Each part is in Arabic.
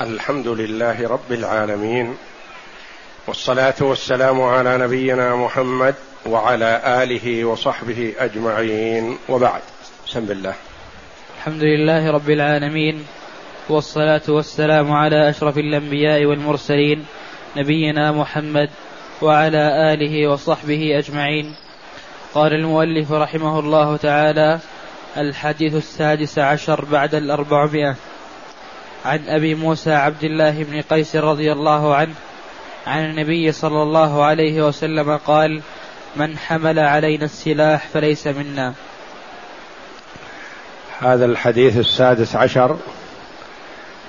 الحمد لله رب العالمين والصلاة والسلام على نبينا محمد وعلى آله وصحبه أجمعين وبعد. بسم الله. الحمد لله رب العالمين والصلاة والسلام على أشرف الأنبياء والمرسلين نبينا محمد وعلى آله وصحبه أجمعين. قال المؤلف رحمه الله تعالى الحديث السادس عشر بعد الأربعمائة. عن أبي موسى عبد الله بن قيس رضي الله عنه عن النبي صلى الله عليه وسلم قال من حمل علينا السلاح فليس منا. هذا الحديث السادس عشر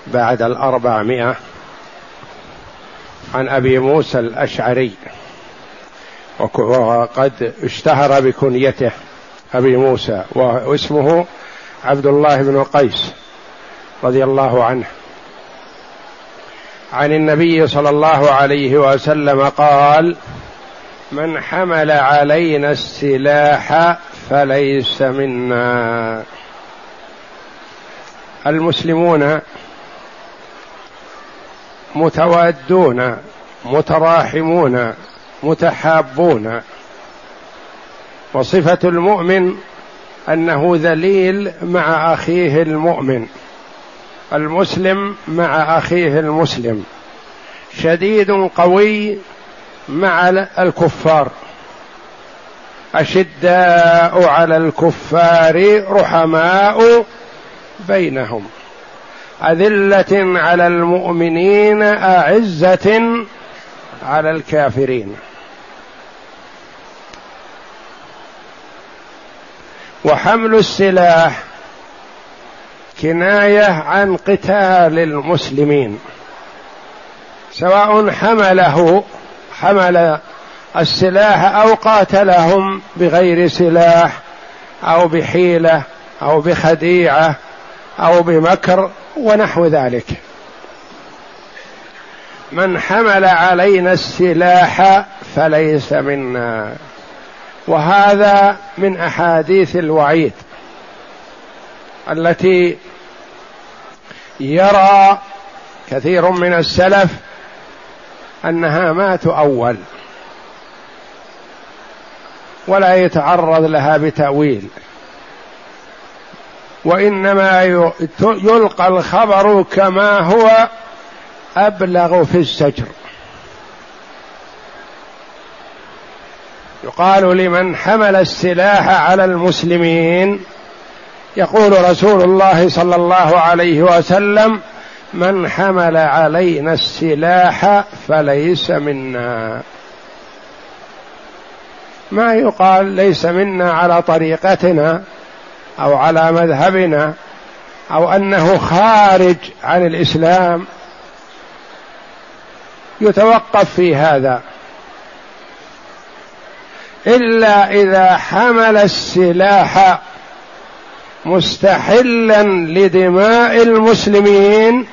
بعد الأربعمائة عن أبي موسى الأشعري. وقد اشتهر بكنيته أبي موسى واسمه عبد الله بن قيس. رضي الله عنه. عن النبي صلى الله عليه وسلم قال من حمل علينا السلاح فليس منا. المسلمون متوادون متراحمون متحابون. وصفة المؤمن أنه ذليل مع أخيه المؤمن. المسلم مع أخيه المسلم. شديد قوي مع الكفار. أشداء على الكفار رحماء بينهم. أذلة على المؤمنين أعزة على الكافرين. وحمل السلاح كناية عن قتال المسلمين سواء حمله حمل السلاح أو قاتلهم بغير سلاح أو بحيلة أو بخديعة أو بمكر ونحو ذلك. من حمل علينا السلاح فليس منا. وهذا من أحاديث الوعيد. التي يرى كثير من السلف أنها ما تؤول ولا يتعرض لها بتأويل وإنما يلقى الخبر كما هو أبلغ في الزجر يقال لمن حمل السلاح على المسلمين يقول رسول الله صلى الله عليه وسلم من حمل علينا السلاح فليس منا. ما يقال ليس منا على طريقتنا أو على مذهبنا أو أنه خارج عن الإسلام. يتوقف في هذا. إلا إذا حمل السلاح مستحلا لدماء المسلمين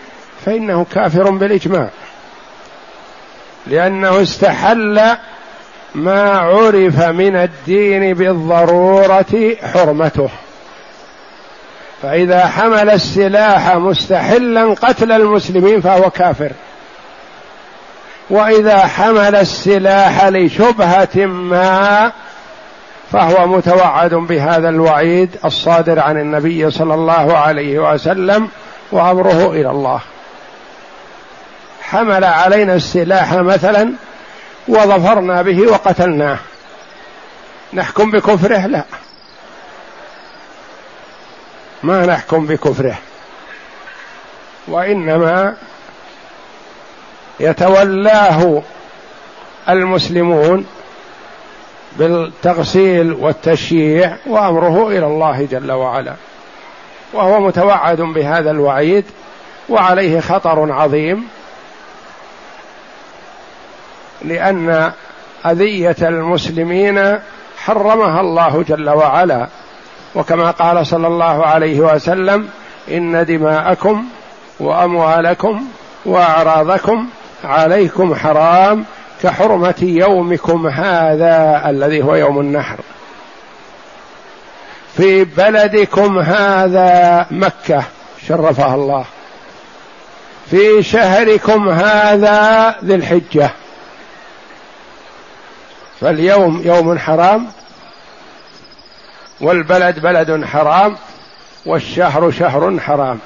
فإنه كافر بالإجماع. لأنه استحل ما عرف من الدين بالضرورة حرمته. فإذا حمل السلاح مستحلا قتل المسلمين فهو كافر. وإذا حمل السلاح لشبهة ما فهو متوعد بهذا الوعيد الصادر عن النبي صلى الله عليه وسلم وأمره إلى الله. حمل علينا السلاح مثلا وظفرنا به وقتلناه. نحكم بكفره؟ لا. ما نحكم بكفره. وإنما يتولاه المسلمون بالتغسيل والتشييع وأمره إلى الله جل وعلا. وهو متوعد بهذا الوعيد وعليه خطر عظيم لأن أذية المسلمين حرمها الله جل وعلا. وكما قال صلى الله عليه وسلم إن دماءكم وأموالكم وأعراضكم عليكم حرام كحرمة يومكم هذا الذي هو يوم النحر. في بلدكم هذا مكة شرفها الله. في شهركم هذا ذي الحجة. فاليوم يوم حرام والبلد بلد حرام والشهر شهر حرام.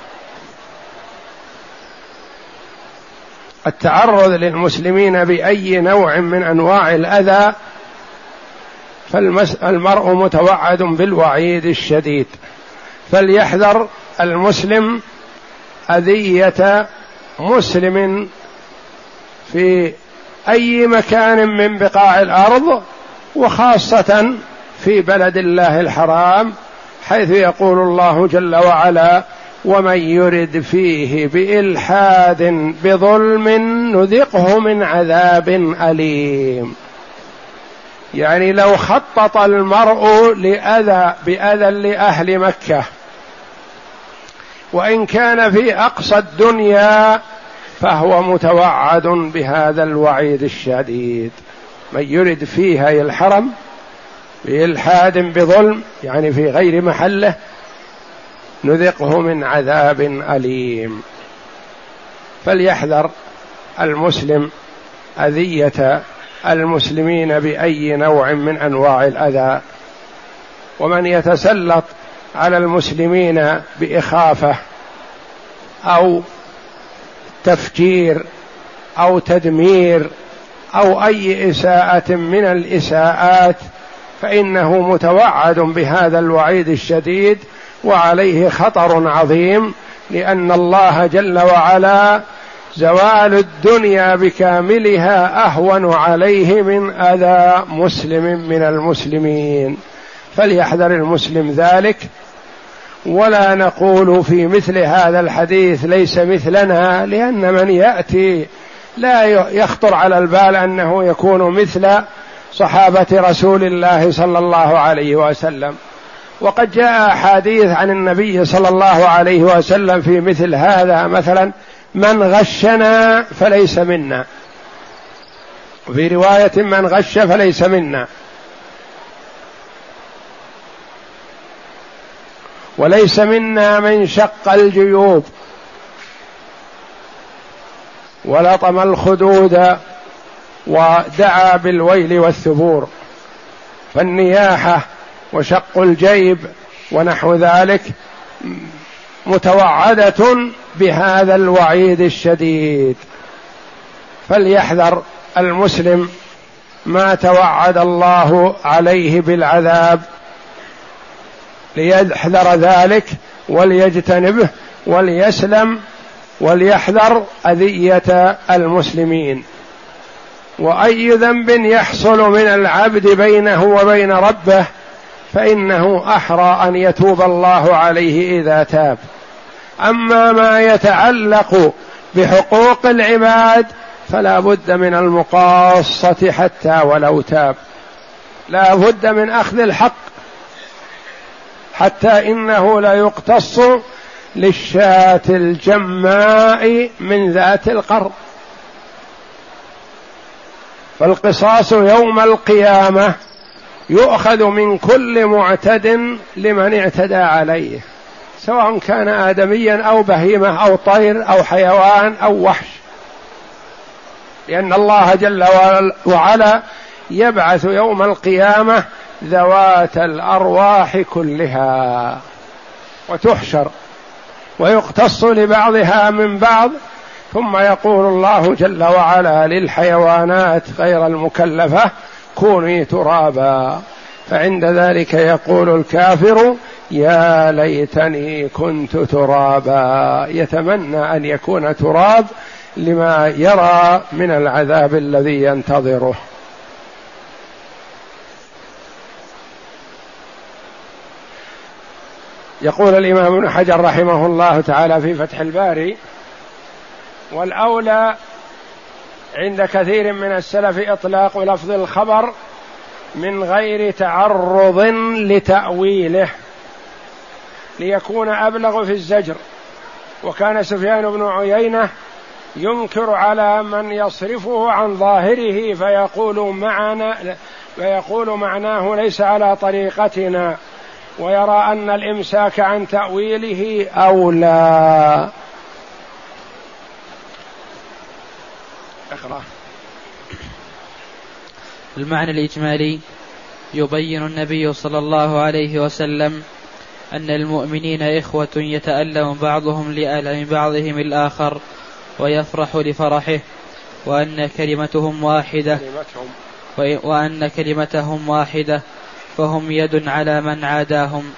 التعرض للمسلمين بأي نوع من أنواع الأذى فالمرء متوعد بالوعيد الشديد. فليحذر المسلم أذية مسلم في أي مكان من بقاع الأرض وخاصة في بلد الله الحرام حيث يقول الله جل وعلا ومن يرد فيه بإلحاد بظلم نذقه من عذاب أليم. يعني لو خطط المرء لأذى بأذى لأهل مكة وإن كان في أقصى الدنيا فهو متوعد بهذا الوعيد الشديد. من يرد فيها الحرم بإلحاد بظلم يعني في غير محله نذقه من عذاب أليم. فليحذر المسلم أذية المسلمين بأي نوع من أنواع الأذى. ومن يتسلط على المسلمين بإخافة أو تفجير أو تدمير أو أي إساءة من الإساءات فإنه متوعد بهذا الوعيد الشديد وعليه خطر عظيم لأن الله جل وعلا زوال الدنيا بكاملها أهون عليه من أذى مسلم من المسلمين. فليحذر المسلم ذلك. ولا نقول في مثل هذا الحديث ليس مثلنا لأن من يأتي لا يخطر على البال أنه يكون مثل صحابة رسول الله صلى الله عليه وسلم. وقد جاء احاديث عن النبي صلى الله عليه وسلم في مثل هذا مثلا من غشنا فليس منا. وفي رواية من غش فليس منا. وليس منا من شق الجيوب. ولطم الخدود ودعا بالويل والثبور. فالنياحة وشق الجيب ونحو ذلك متوعدة بهذا الوعيد الشديد. فليحذر المسلم ما توعد الله عليه بالعذاب. ليحذر ذلك وليجتنبه وليسلم وليحذر أذية المسلمين. وأي ذنب يحصل من العبد بينه وبين ربه فإنه أحرى أن يتوب الله عليه إذا تاب. أما ما يتعلق بحقوق العباد فلا بد من المقاصة حتى ولو تاب. لا بد من أخذ الحق حتى إنه لا يقتص للشاة الجماء من ذات القرب. فالقصاص يوم القيامة يؤخذ من كل معتد لمن اعتدى عليه سواء كان ادميا أو بهيمة أو طير أو حيوان أو وحش. لأن الله جل وعلا يبعث يوم القيامة ذوات الأرواح كلها وتحشر ويقتص لبعضها من بعض. ثم يقول الله جل وعلا للحيوانات غير المكلفة كوني ترابا. فعند ذلك يقول الكافر يا ليتني كنت ترابا. يتمنى أن يكون تراب لما يرى من العذاب الذي ينتظره. يقول الإمام ابن حجر رحمه الله تعالى في فتح الباري والأولى عند كثير من السلف إطلاق لفظ الخبر من غير تعرض لتأويله ليكون أبلغ في الزجر. وكان سفيان بن عيينة ينكر على من يصرفه عن ظاهره فيقول معنا فيقول معناه ليس على طريقتنا ويرى أن الإمساك عن تأويله أولى. أقرأ. المعنى الإجمالي يبين النبي صلى الله عليه وسلم أن المؤمنين إخوة يتألم بعضهم لألم بعضهم الآخر ويفرح لفرحه وأن كلمتهم واحدة وأن كلمتهم واحدة فهم يد على من عاداهم.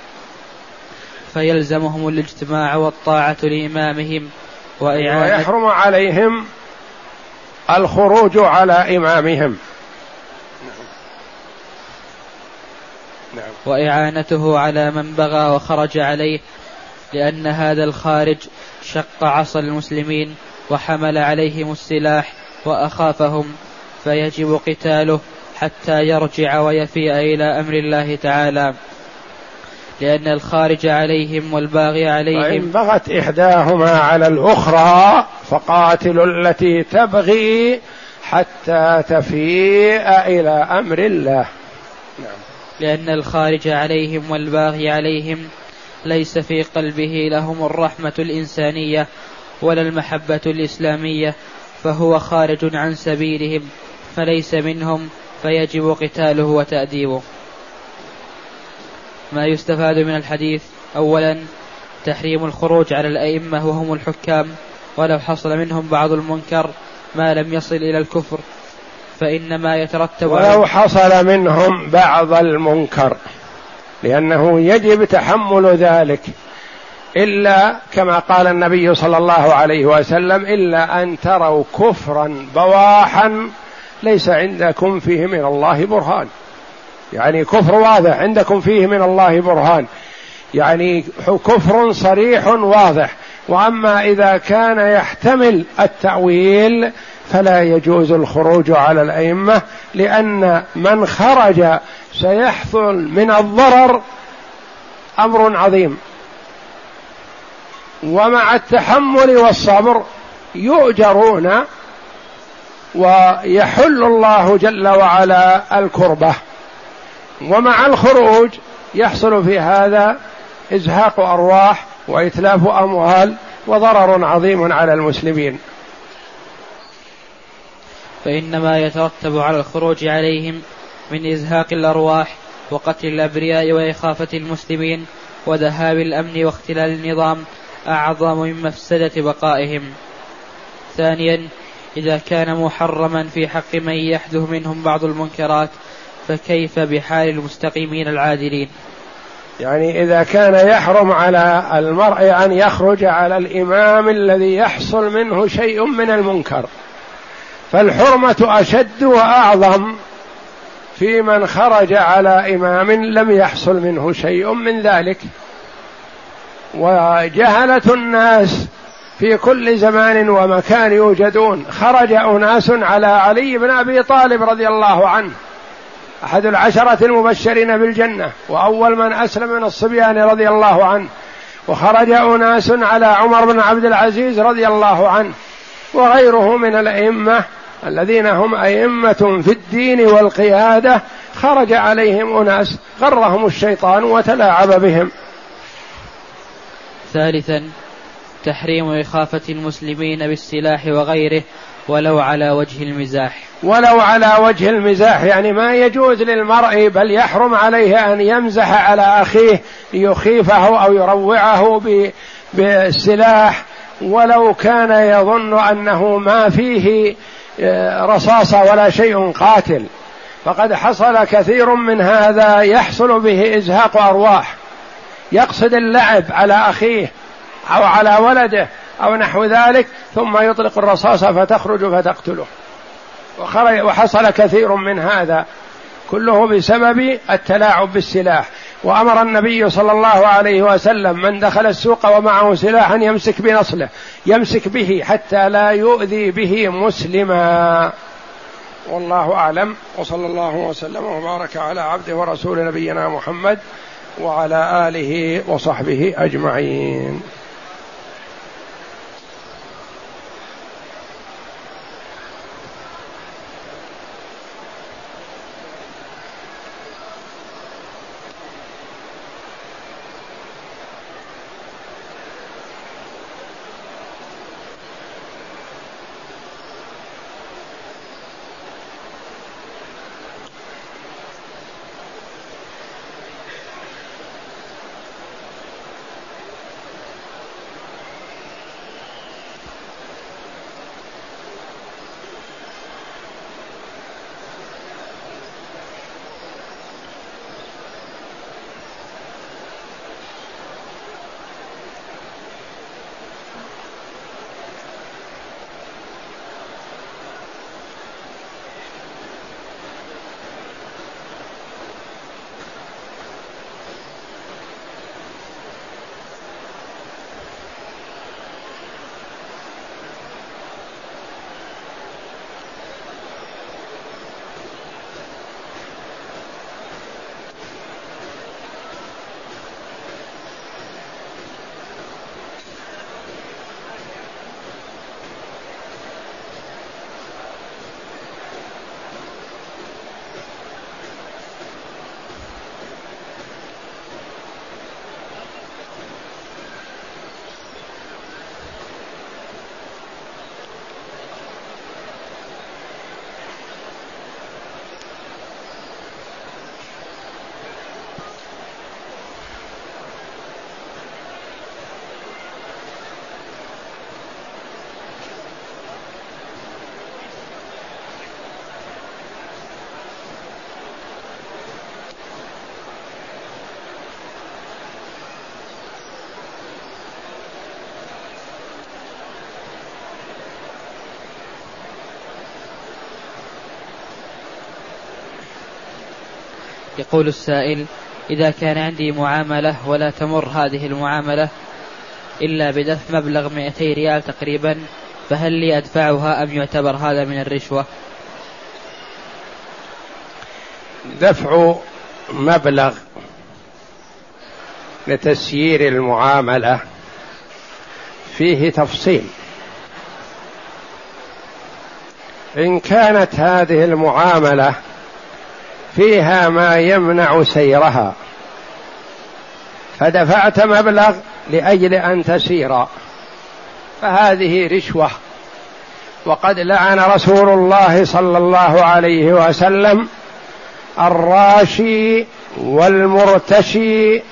فيلزمهم الاجتماع والطاعة لإمامهم وإعانة ويحرم عليهم الخروج على إمامهم نعم. وإعانته على من بغى وخرج عليه لأن هذا الخارج شق عصا المسلمين وحمل عليهم السلاح وأخافهم فيجب قتاله حتى يرجع ويفيء إلى أمر الله تعالى لأن الخارج عليهم والباغي عليهم. فإن بغت إحداهما على الأخرى فقاتلوا التي تبغي حتى تفيء إلى أمر الله. نعم. لأن الخارج عليهم والباغي عليهم ليس في قلبه لهم الرحمة الإنسانية ولا المحبة الإسلامية فهو خارج عن سبيلهم فليس منهم فيجب قتاله وتأديبه. ما يستفاد من الحديث. أولا تحريم الخروج على الأئمة وهم الحكام ولو حصل منهم بعض المنكر ما لم يصل إلى الكفر. فإنما يترتب ولو حصل منهم بعض المنكر لأنه يجب تحمل ذلك إلا كما قال النبي صلى الله عليه وسلم إلا أن تروا كفرا بواحا ليس عندكم فيه من الله برهان. يعني كفر واضح عندكم فيه من الله برهان. يعني كفر صريح واضح. وأما إذا كان يحتمل التأويل فلا يجوز الخروج على الأئمة لأن من خرج سيحصل من الضرر أمر عظيم. ومع التحمل والصبر يؤجرون ويحل الله جل وعلا الكربة. ومع الخروج يحصل في هذا إزهاق أرواح وإتلاف أموال وضرر عظيم على المسلمين. فإنما يترتب على الخروج عليهم من إزهاق الأرواح وقتل الأبرياء وإخافة المسلمين وذهاب الأمن واختلال النظام أعظم من مفسدة بقائهم. ثانيا إذا كان محرما في حق من يحدث منهم بعض المنكرات فكيف بحال المستقيمين العادلين؟ يعني إذا كان يحرم على المرء أن يخرج على الإمام الذي يحصل منه شيء من المنكر. فالحرمة أشد وأعظم في من خرج على إمام لم يحصل منه شيء من ذلك. وجهلة الناس في كل زمان ومكان يوجدون. خرج أناس على علي بن أبي طالب رضي الله عنه. أحد العشرة المبشرين بالجنة وأول من أسلم من الصبيان رضي الله عنه. وخرج أناس على عمر بن عبد العزيز رضي الله عنه وغيره من الأئمة الذين هم أئمة في الدين والقيادة. خرج عليهم أناس غرهم الشيطان وتلاعب بهم. ثالثا تحريم إخافة المسلمين بالسلاح وغيره. ولو على وجه المزاح. ولو على وجه المزاح يعني ما يجوز للمرء بل يحرم عليه أن يمزح على أخيه ليخيفه أو يروعه بالسلاح. ولو كان يظن أنه ما فيه آه، رصاصه ولا شيء قاتل. فقد حصل كثير من هذا يحصل به إزهاق أرواح. يقصد اللعب على أخيه أو على ولده. أو نحو ذلك ثم يطلق الرصاص فتخرج فتقتله. وحصل كثير من هذا كله بسبب التلاعب بالسلاح. وأمر النبي صلى الله عليه وسلم من دخل السوق ومعه سلاحا يمسك بنصله يمسك به حتى لا يؤذي به مسلما. والله أعلم وصلى الله وسلم وبارك على عبده ورسول نبينا محمد وعلى آله وصحبه أجمعين. يقول السائل إذا كان عندي معاملة ولا تمر هذه المعاملة إلا بدفع مبلغ 200 ريال تقريبا فهل لي أدفعها أم يعتبر هذا من الرشوة؟ دفع مبلغ لتسيير المعاملة فيه تفصيل. إن كانت هذه المعاملة فيها ما يمنع سيرها. فدفعت مبلغ لأجل أن تسير. فهذه رشوة. وقد لعن رسول الله صلى الله عليه وسلم الراشي والمرتشي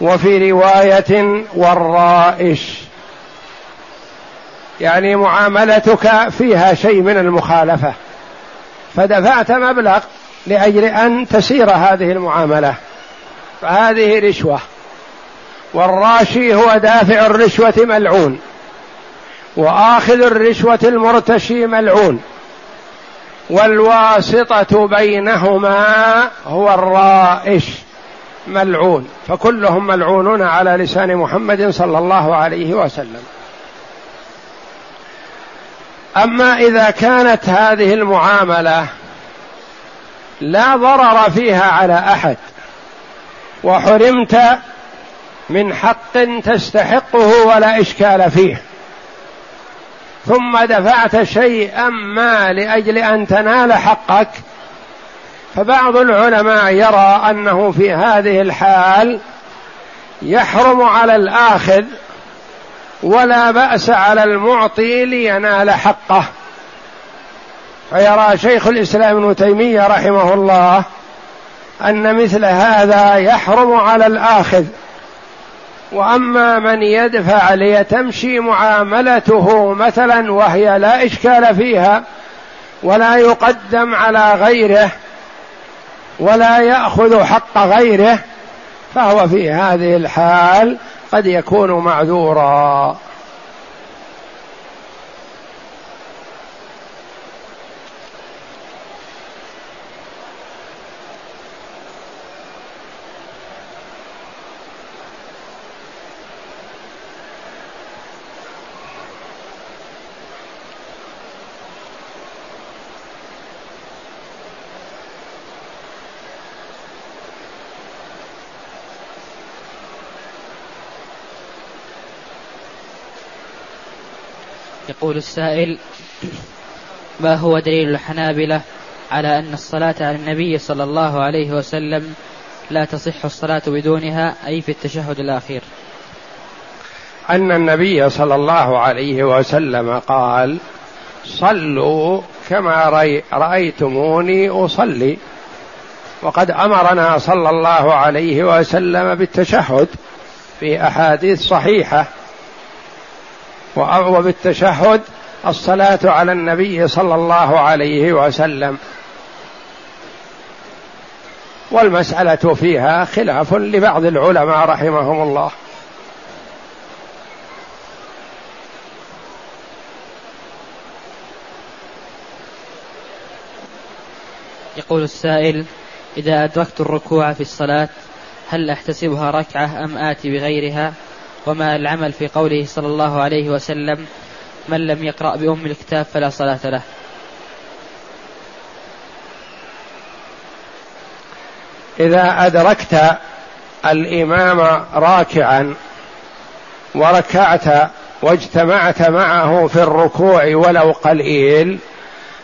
وفي رواية والرائش. يعني معاملتك فيها شيء من المخالفة. فدفعت مبلغ لأجل أن تسير هذه المعاملة. فهذه رشوة. والراشي هو دافع الرشوة ملعون. وآخذ الرشوة المرتشي ملعون. والواسطة بينهما هو الرائش ملعون. فكلهم ملعونون على لسان محمد صلى الله عليه وسلم. أما إذا كانت هذه المعاملة لا ضرر فيها على أحد وحرمت من حق تستحقه ولا إشكال فيه. ثم دفعت شيئا ما لأجل أن تنال حقك. فبعض العلماء يرى أنه في هذه الحال يحرم على الآخذ ولا بأس على المعطي لينال حقه. فيرى شيخ الإسلام ابن تيمية رحمه الله أن مثل هذا يحرم على الآخذ. وأما من يدفع ليتمشي معاملته مثلا وهي لا إشكال فيها ولا يقدم على غيره ولا يأخذ حق غيره فهو في هذه الحال قد يكون معذورا. يقول السائل ما هو دليل الحنابلة على أن الصلاة على النبي صلى الله عليه وسلم لا تصح الصلاة بدونها أي في التشهد الأخير؟ أن النبي صلى الله عليه وسلم قال صلوا كما رأيتموني أصلي. وقد أمرنا صلى الله عليه وسلم بالتشهد في أحاديث صحيحة. وبالتشهد الصلاة على النبي صلى الله عليه وسلم. والمسألة فيها خلاف لبعض العلماء رحمهم الله. يقول السائل إذا أدركت الركوع في الصلاة هل أحتسبها ركعة أم آتي بغيرها؟ وما العمل في قوله صلى الله عليه وسلم من لم يقرأ بأم الكتاب فلا صلاة له. إذا أدركت الإمام راكعا وركعت واجتمعت معه في الركوع ولو قليل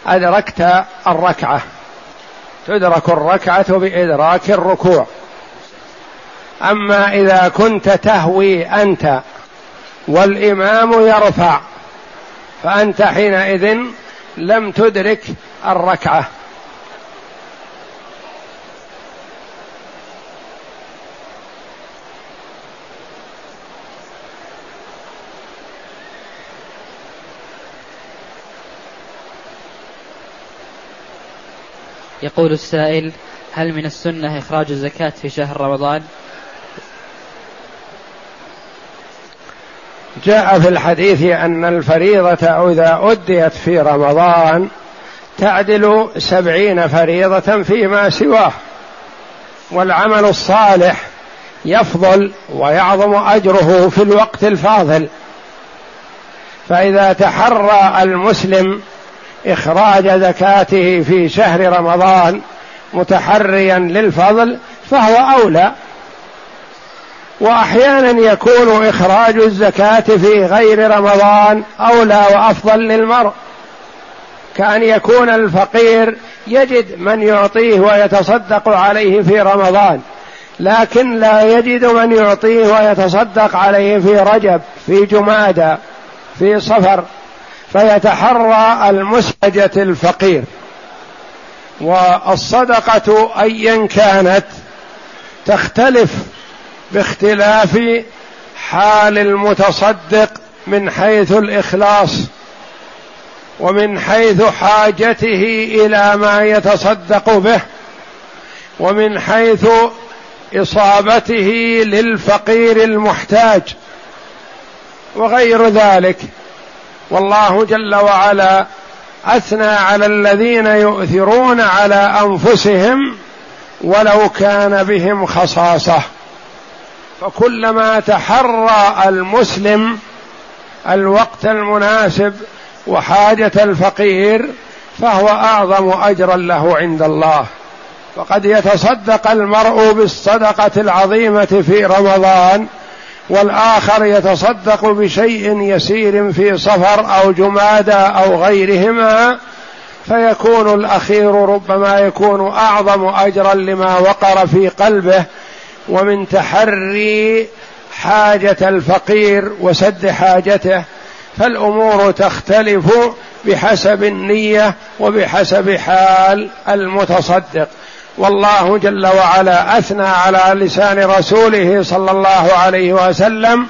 أدركت الركعة. تدرك الركعة بإدراك الركوع. أما إذا كنت تهوي أنت والإمام يرفع فأنت حينئذ لم تدرك الركعة. يقول السائل هل من السنة إخراج الزكاة في شهر رمضان؟ جاء في الحديث أن الفريضة إذا أديت في رمضان تعدل سبعين فريضة فيما سواه. والعمل الصالح يفضل ويعظم أجره في الوقت الفاضل. فإذا تحرى المسلم إخراج زكاته في شهر رمضان متحريا للفضل فهو أولى. وأحيانا يكون إخراج الزكاة في غير رمضان أولى وأفضل للمرء. كأن يكون الفقير يجد من يعطيه ويتصدق عليه في رمضان لكن لا يجد من يعطيه ويتصدق عليه في رجب في جمادى في صفر فيتحرى المسجة الفقير. والصدقة أيا كانت تختلف باختلاف حال المتصدق من حيث الإخلاص ومن حيث حاجته إلى ما يتصدق به ومن حيث إصابته للفقير المحتاج وغير ذلك. والله جل وعلا أثنى على الذين يؤثرون على أنفسهم ولو كان بهم خصاصة. فكلما تحرى المسلم الوقت المناسب وحاجة الفقير فهو أعظم أجرا له عند الله. وقد يتصدق المرء بالصدقة العظيمة في رمضان والآخر يتصدق بشيء يسير في صفر أو جمادى أو غيرهما فيكون الأخير ربما يكون أعظم أجرا لما وقر في قلبه ومن تحري حاجة الفقير وسد حاجته فالأمور تختلف بحسب النية وبحسب حال المتصدق. والله جل وعلا أثنى على لسان رسوله صلى الله عليه وسلم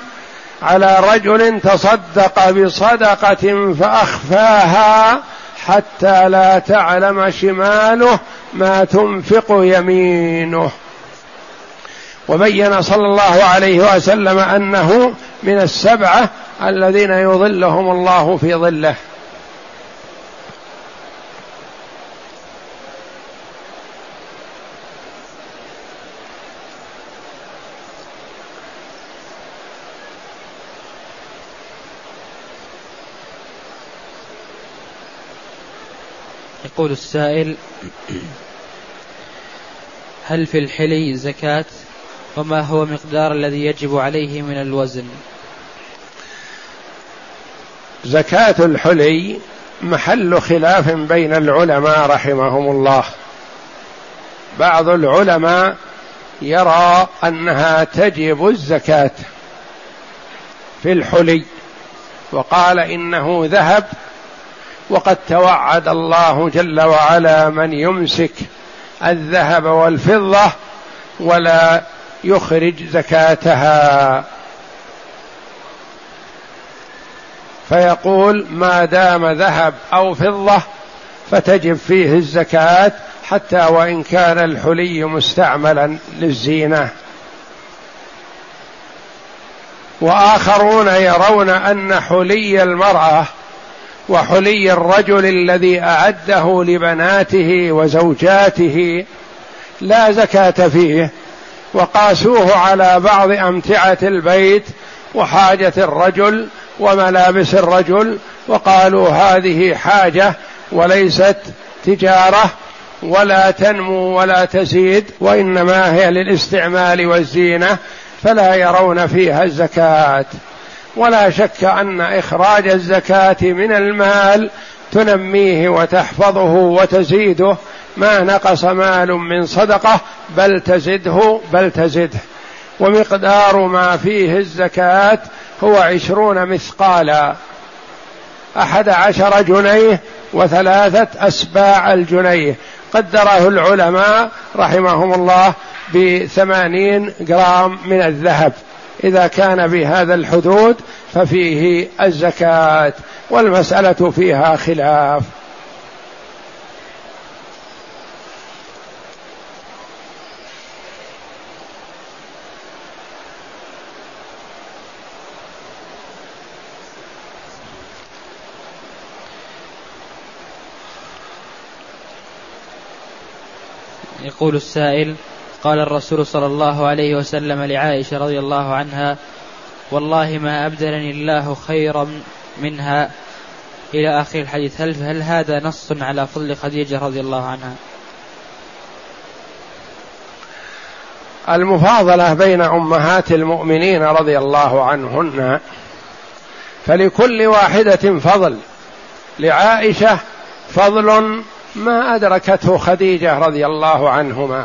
على رجل تصدق بصدقة فأخفاها حتى لا تعلم شماله ما تنفق يمينه. وبين صلى الله عليه وسلم أنه من السبعة الذين يظلهم الله في ظله. يقول السائل هل في الحلي زكاة؟ وما هو مقدار الذي يجب عليه من الوزن؟ زكاة الحلي محل خلاف بين العلماء رحمهم الله. بعض العلماء يرى أنها تجب الزكاة في الحلي وقال إنه ذهب وقد توعد الله جل وعلا من يمسك الذهب والفضة ولا يخرج زكاتها. فيقول ما دام ذهب أو فضة فتجب فيه الزكاة حتى وإن كان الحلي مستعملا للزينة. وآخرون يرون أن حلي المرأة وحلي الرجل الذي أعده لبناته وزوجاته لا زكاة فيه وقاسوه على بعض أمتعة البيت وحاجة الرجل وملابس الرجل وقالوا هذه حاجة وليست تجارة ولا تنمو ولا تزيد وإنما هي للاستعمال والزينة فلا يرون فيها الزكاة. ولا شك أن إخراج الزكاة من المال تنميه وتحفظه وتزيده ما نقص مال من صدقة بل تزده بل تزده. ومقدار ما فيه الزكاة هو عشرون مثقالا. أحد عشر جنيه وثلاثة أسباع الجنيه. قدره العلماء رحمهم الله بثمانين جرام من الذهب. إذا كان بهذا الحدود ففيه الزكاة. والمسألة فيها خلاف. يقول السائل قال الرسول صلى الله عليه وسلم لعائشة رضي الله عنها والله ما أبدلني الله خيرا منها. إلى آخر الحديث هل, هل هذا نص على فضل خديجة رضي الله عنها؟ المفاضلة بين أمهات المؤمنين رضي الله عنهن فلكل واحدة فضل. لعائشة فضل ما أدركته خديجة رضي الله عنهما.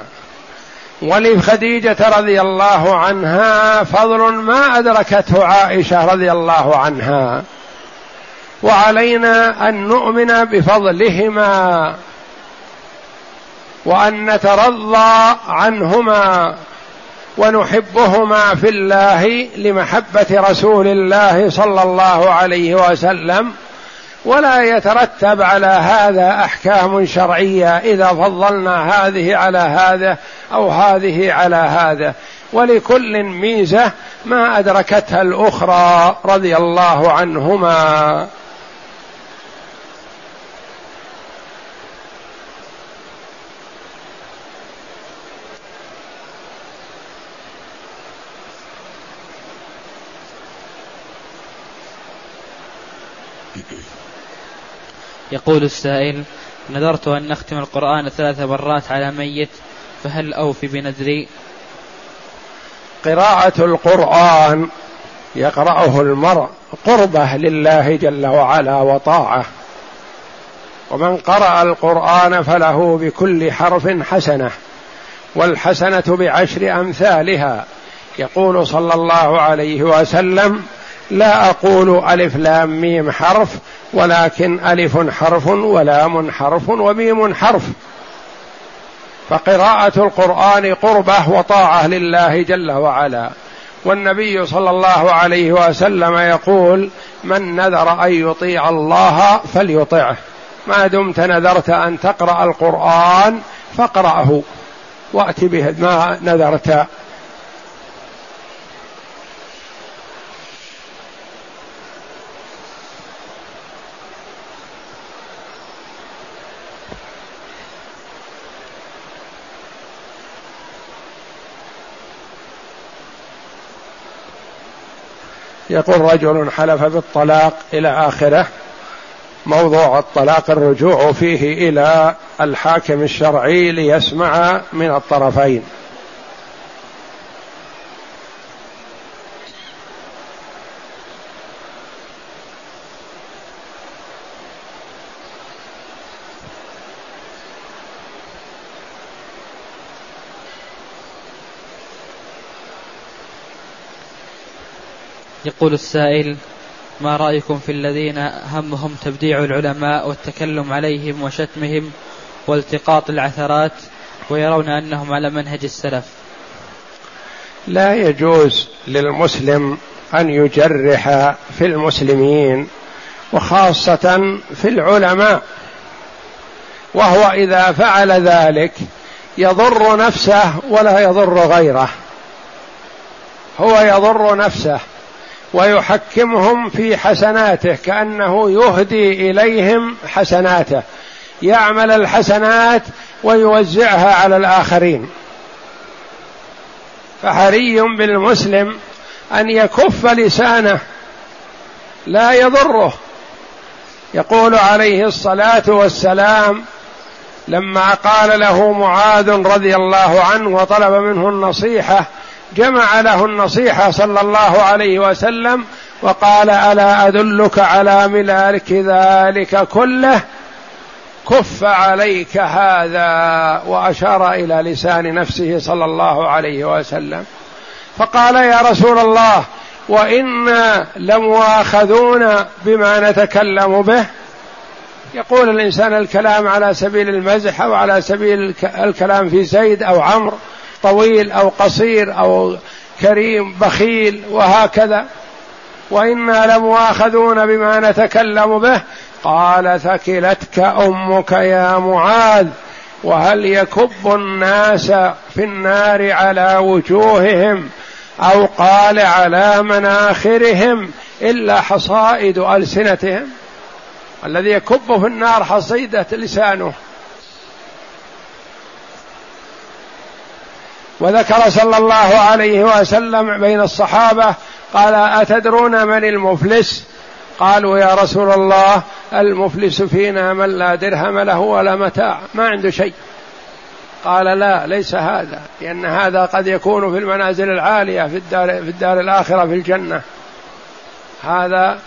ولخديجه رضي الله عنها فضل ما أدركته عائشة رضي الله عنها. وعلينا أن نؤمن بفضلهما وأن نترضى عنهما ونحبهما في الله لمحبة رسول الله صلى الله عليه وسلم. ولا يترتب على هذا أحكام شرعية إذا فضلنا هذه على هذا أو هذه على هذا. ولكل ميزة ما أدركتها الأخرى رضي الله عنهما. يقول السائل نذرت أن نختم القرآن ثلاث مرات على ميت فهل أوفي بنذري؟ قراءة القرآن يقرأه المرء قربة لله جل وعلا وطاعة. ومن قرأ القرآن فله بكل حرف حسنة والحسنة بعشر أمثالها يقول صلى الله عليه وسلم لا أقول ألف لام ميم حرف ولكن ألف حرف ولام حرف وميم حرف. فقراءة القرآن قربة وطاعة لله جل وعلا. والنبي صلى الله عليه وسلم يقول من نذر أن يطيع الله فليطعه. ما دمت نذرت أن تقرأ القرآن فاقرأه. وأت به ما نذرت. يقول رجل حلف بالطلاق إلى آخره موضوع الطلاق الرجوع فيه إلى الحاكم الشرعي ليسمع من الطرفين. يقول السائل ما رأيكم في الذين همهم تبديع العلماء والتكلم عليهم وشتمهم والتقاط العثرات ويرون أنهم على منهج السلف؟ لا يجوز للمسلم أن يجرح في المسلمين وخاصة في العلماء وهو إذا فعل ذلك يضر نفسه ولا يضر غيره. هو يضر نفسه. ويحكمهم في حسناته كأنه يهدي إليهم حسناته. يعمل الحسنات ويوزعها على الآخرين. فحري بالمسلم أن يكف لسانه لا يضره. يقول عليه الصلاة والسلام لما قال له معاذ رضي الله عنه وطلب منه النصيحة جمع له النصيحة صلى الله عليه وسلم وقال ألا أدلك على ملالك ذلك كله؟ كف عليك هذا وأشار إلى لسان نفسه صلى الله عليه وسلم. فقال يا رسول الله وإنا لمواخذون بما نتكلم به. يقول الإنسان الكلام على سبيل المزح أو على سبيل الكلام في زيد أو عمرو طويل أو قصير أو كريم بخيل وهكذا. وإنا لمؤاخذون بما نتكلم به. قال ثكلتك أمك يا معاذ وهل يكب الناس في النار على وجوههم أو قال على مناخرهم إلا حصائد ألسنتهم؟ الذي يكب في النار حصيدة لسانه. وذكر صلى الله عليه وسلم بين الصحابة قال أتدرون من المفلس؟ قالوا يا رسول الله المفلس فينا من لا درهم له ولا متاع ما عنده شيء. قال لا ليس هذا لأن هذا قد يكون في المنازل العالية في الدار في الدار الآخرة في الجنة. هذا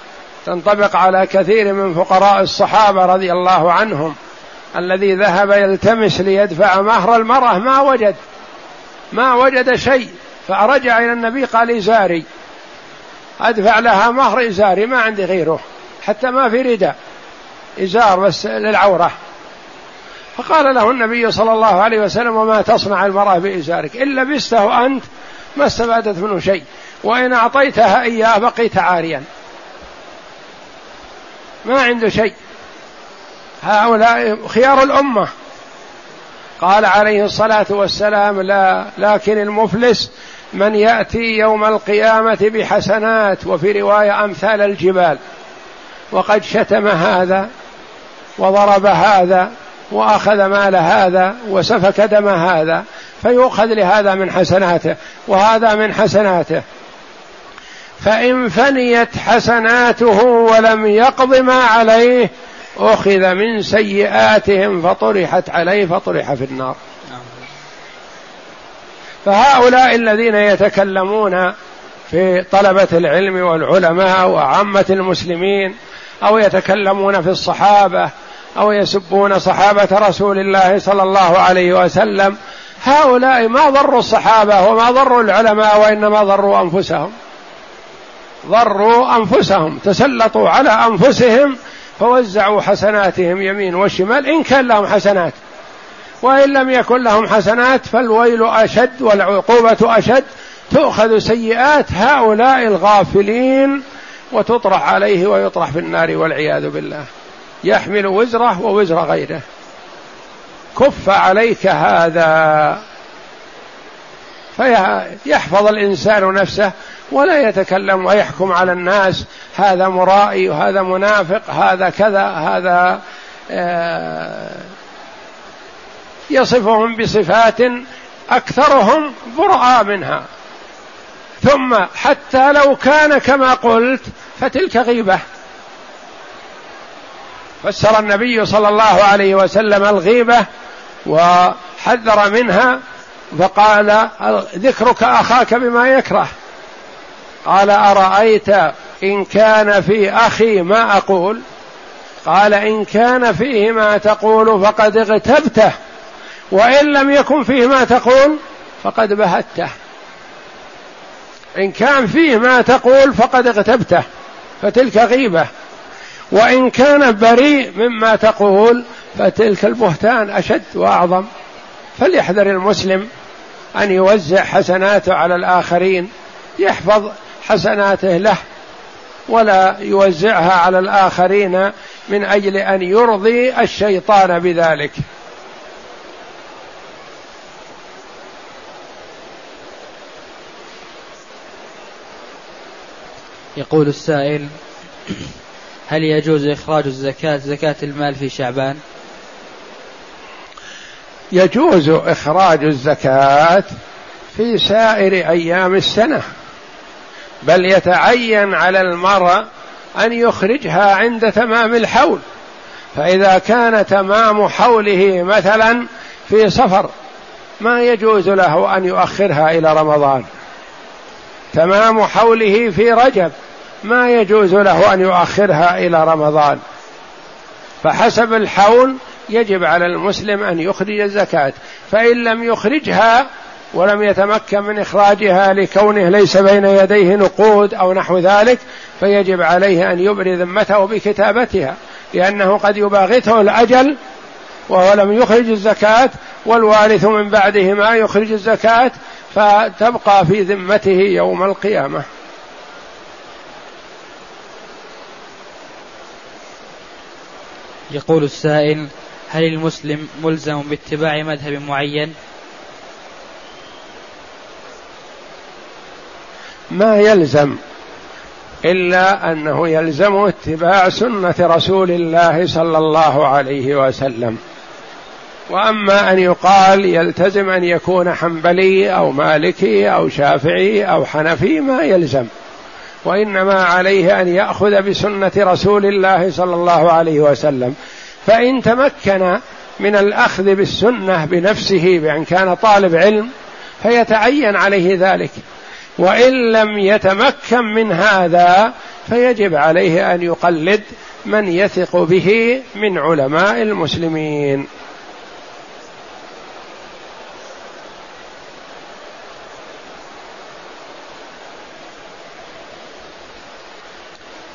تنطبق على كثير من فقراء الصحابة رضي الله عنهم الذي ذهب يلتمس ليدفع مهر المرأة ما وجد. ما وجد شيء فرجع إلى النبي قال إزاري. أدفع لها مهر إزاري ما عندي غيره حتى ما في رداء. إزار بس للعورة. فقال له النبي صلى الله عليه وسلم وما تصنع المرأة بإزارك؟ إن لبسته أنت ما استفادت منه شيء. وإن أعطيتها إياه بقيت عاريا. ما عنده شيء. هؤلاء خيار الأمة. قال عليه الصلاة والسلام لا لكن المفلس من يأتي يوم القيامة بحسنات وفي رواية أمثال الجبال وقد شتم هذا وضرب هذا وأخذ مال هذا وسفك دم هذا فيؤخذ لهذا من حسناته وهذا من حسناته. فإن فنيت حسناته ولم يقض ما عليه أخذ من سيئاتهم فطرحت عليه فطرح في النار. فهؤلاء الذين يتكلمون في طلبة العلم والعلماء وعامة المسلمين أو يتكلمون في الصحابة أو يسبون صحابة رسول الله صلى الله عليه وسلم هؤلاء ما ضروا الصحابة وما ضروا العلماء وإنما ضروا أنفسهم. ضروا أنفسهم تسلطوا على أنفسهم فوزعوا حسناتهم يمين وشمال إن كان لهم حسنات. وإن لم يكن لهم حسنات فالويل أشد والعقوبة أشد. تؤخذ سيئات هؤلاء الغافلين وتطرح عليه ويطرح في النار والعياذ بالله. يحمل وزره ووزر غيره. كف عليك هذا. فيحفظ الإنسان نفسه. ولا يتكلم ويحكم على الناس هذا مرائي وهذا منافق هذا كذا هذا آه، يصفهم بصفات أكثرهم برعى منها. ثم حتى لو كان كما قلت فتلك غيبة. فسر النبي صلى الله عليه وسلم الغيبة وحذر منها فقال ذكرك أخاك بما يكره. قال أرأيت إن كان في أخي ما أقول؟ قال إن كان فيه ما تقول فقد اغتبته وإن لم يكن فيه ما تقول فقد بهته. إن كان فيه ما تقول فقد اغتبته فتلك غيبة. وإن كان بريء مما تقول فتلك البهتان أشد وأعظم. فليحذر المسلم أن يوزع حسناته على الآخرين يحفظ حسناته له ولا يوزعها على الآخرين من أجل أن يرضي الشيطان بذلك. يقول السائل هل يجوز إخراج الزكاة زكاة المال في شعبان؟ يجوز إخراج الزكاة في سائر أيام السنة. بل يتعين على المرء أن يخرجها عند تمام الحول. فإذا كان تمام حوله مثلا في سفر ما يجوز له أن يؤخرها إلى رمضان. تمام حوله في رجب ما يجوز له أن يؤخرها إلى رمضان. فحسب الحول يجب على المسلم أن يخرج الزكاة فإن لم يخرجها ولم يتمكن من إخراجها لكونه ليس بين يديه نقود أو نحو ذلك فيجب عليه أن يبري ذمته بكتابتها لأنه قد يباغته الأجل وهو لم يخرج الزكاة والوارث من بعده ما يخرج الزكاة فتبقى في ذمته يوم القيامة. يقول السائل هل المسلم ملزم باتباع مذهب معين؟ ما يلزم إلا أنه يلزم اتباع سنة رسول الله صلى الله عليه وسلم. وأما أن يقال يلتزم أن يكون حنبلي أو مالكي أو شافعي أو حنفي ما يلزم. وإنما عليه أن يأخذ بسنة رسول الله صلى الله عليه وسلم. فإن تمكن من الأخذ بالسنة بنفسه بأن كان طالب علم فيتعين عليه ذلك. وإن لم يتمكن من هذا فيجب عليه أن يقلد من يثق به من علماء المسلمين.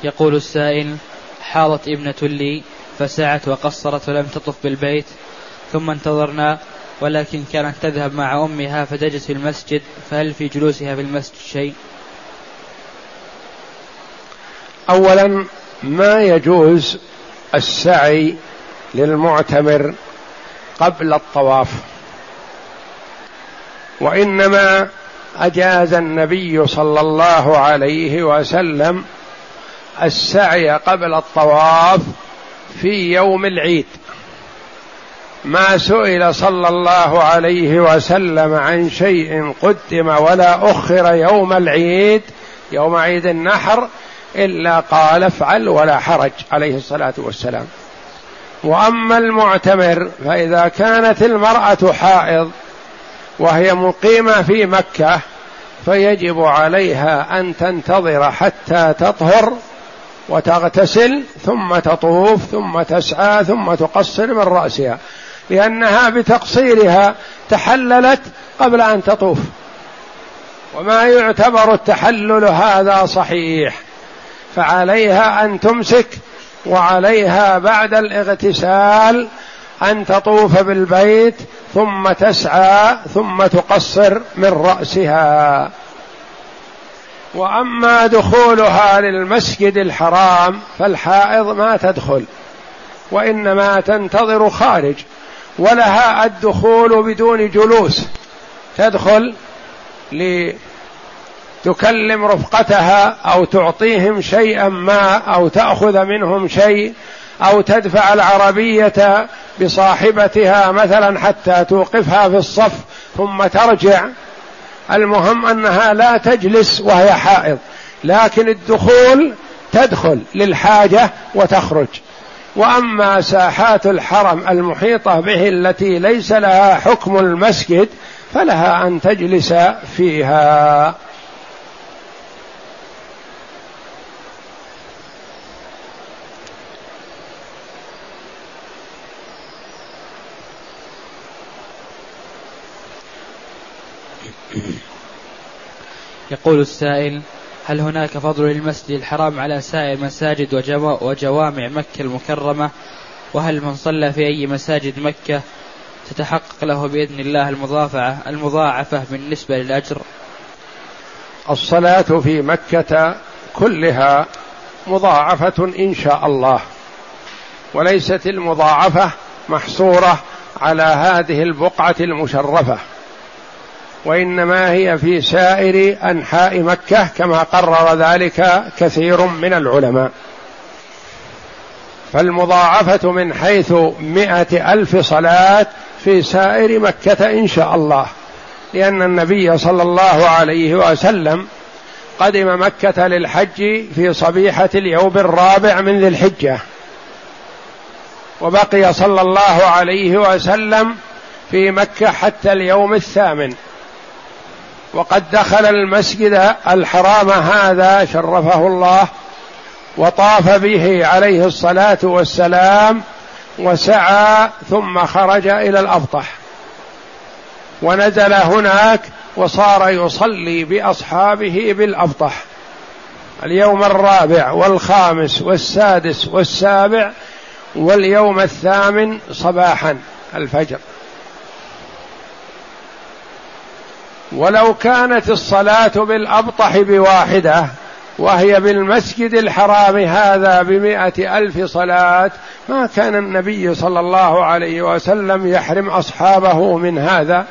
يقول السائل حاضت ابنة لي فسعت وقصرت ولم تطف بالبيت ثم انتظرنا ولكن كانت تذهب مع أمها فتجلس في المسجد فهل في جلوسها في المسجد شيء؟ أولا ما يجوز السعي للمعتمر قبل الطواف وإنما أجاز النبي صلى الله عليه وسلم السعي قبل الطواف في يوم العيد. ما سئل صلى الله عليه وسلم عن شيء قدم ولا أخر يوم العيد يوم عيد النحر إلا قال افعل ولا حرج عليه الصلاة والسلام. وأما المعتمر فإذا كانت المرأة حائض وهي مقيمة في مكة فيجب عليها أن تنتظر حتى تطهر وتغتسل ثم تطوف ثم تسعى ثم تقصر من رأسها. لأنها بتقصيرها تحللت قبل أن تطوف. وما يعتبر التحلل هذا صحيح. فعليها أن تمسك وعليها بعد الاغتسال أن تطوف بالبيت ثم تسعى ثم تقصر من رأسها. وأما دخولها للمسجد الحرام فالحائض ما تدخل وإنما تنتظر خارج. ولها الدخول بدون جلوس. تدخل لتكلم رفقتها أو تعطيهم شيئا ما أو تأخذ منهم شيء أو تدفع العربية بصاحبتها مثلا حتى توقفها في الصف ثم ترجع. المهم أنها لا تجلس وهي حائض لكن الدخول تدخل للحاجة وتخرج. وأما ساحات الحرم المحيطة به التي ليس لها حكم المسجد فلها أن تجلس فيها. يقول السائل هل هناك فضل للمسجد الحرام على سائر المساجد وجوامع مكة المكرمة؟ وهل من صلى في أي مساجد مكة تتحقق له بإذن الله المضافعة المضاعفة بالنسبة للأجر؟ الصلاة في مكة كلها مضاعفة إن شاء الله وليست المضاعفة محصورة على هذه البقعة المشرفة. وإنما هي في سائر أنحاء مكة كما قرر ذلك كثير من العلماء. فالمضاعفة من حيث مائه ألف صلاة في سائر مكة إن شاء الله لأن النبي صلى الله عليه وسلم قدم مكة للحج في صبيحة اليوم الرابع من ذي الحجة. وبقي صلى الله عليه وسلم في مكة حتى اليوم الثامن. وقد دخل المسجد الحرام هذا شرفه الله وطاف به عليه الصلاة والسلام وسعى ثم خرج إلى الابطح ونزل هناك وصار يصلي بأصحابه بالابطح اليوم الرابع والخامس والسادس والسابع واليوم الثامن صباحا الفجر. ولو كانت الصلاة بالأبطح بواحدة وهي بالمسجد الحرام هذا بمائة ألف صلاة ما كان النبي صلى الله عليه وسلم يحرم أصحابه من هذا.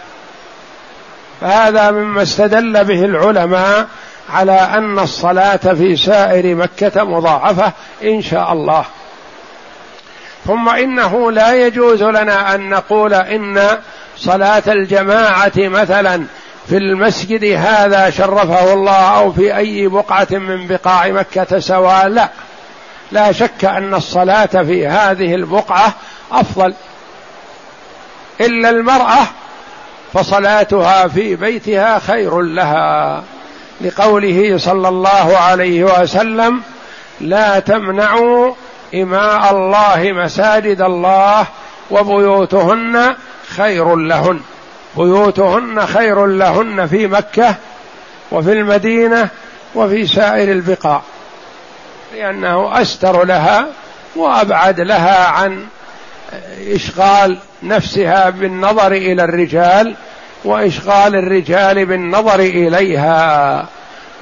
فهذا مما استدل به العلماء على أن الصلاة في سائر مكة مضاعفة إن شاء الله. ثم إنه لا يجوز لنا أن نقول إن صلاة الجماعة مثلا في المسجد هذا شرفه الله أو في أي بقعة من بقاع مكة سواء لا. لا شك أن الصلاة في هذه البقعة أفضل. إلا المرأة فصلاتها في بيتها خير لها. لقوله صلى الله عليه وسلم لا تمنعوا إماء الله مساجد الله وبيوتهن خير لهن. بيوتهن خير لهن في مكة وفي المدينة وفي سائر البقاع. لأنه أستر لها وأبعد لها عن إشغال نفسها بالنظر إلى الرجال وإشغال الرجال بالنظر إليها.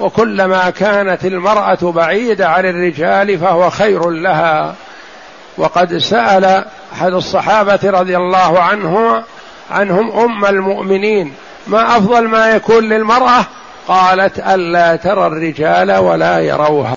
وكلما كانت المرأة بعيدة عن الرجال فهو خير لها. وقد سأل أحد الصحابة رضي الله عنه عنهم أم المؤمنين. ما أفضل ما يكون للمرأة؟ قالت ألا ترى الرجال ولا يروها.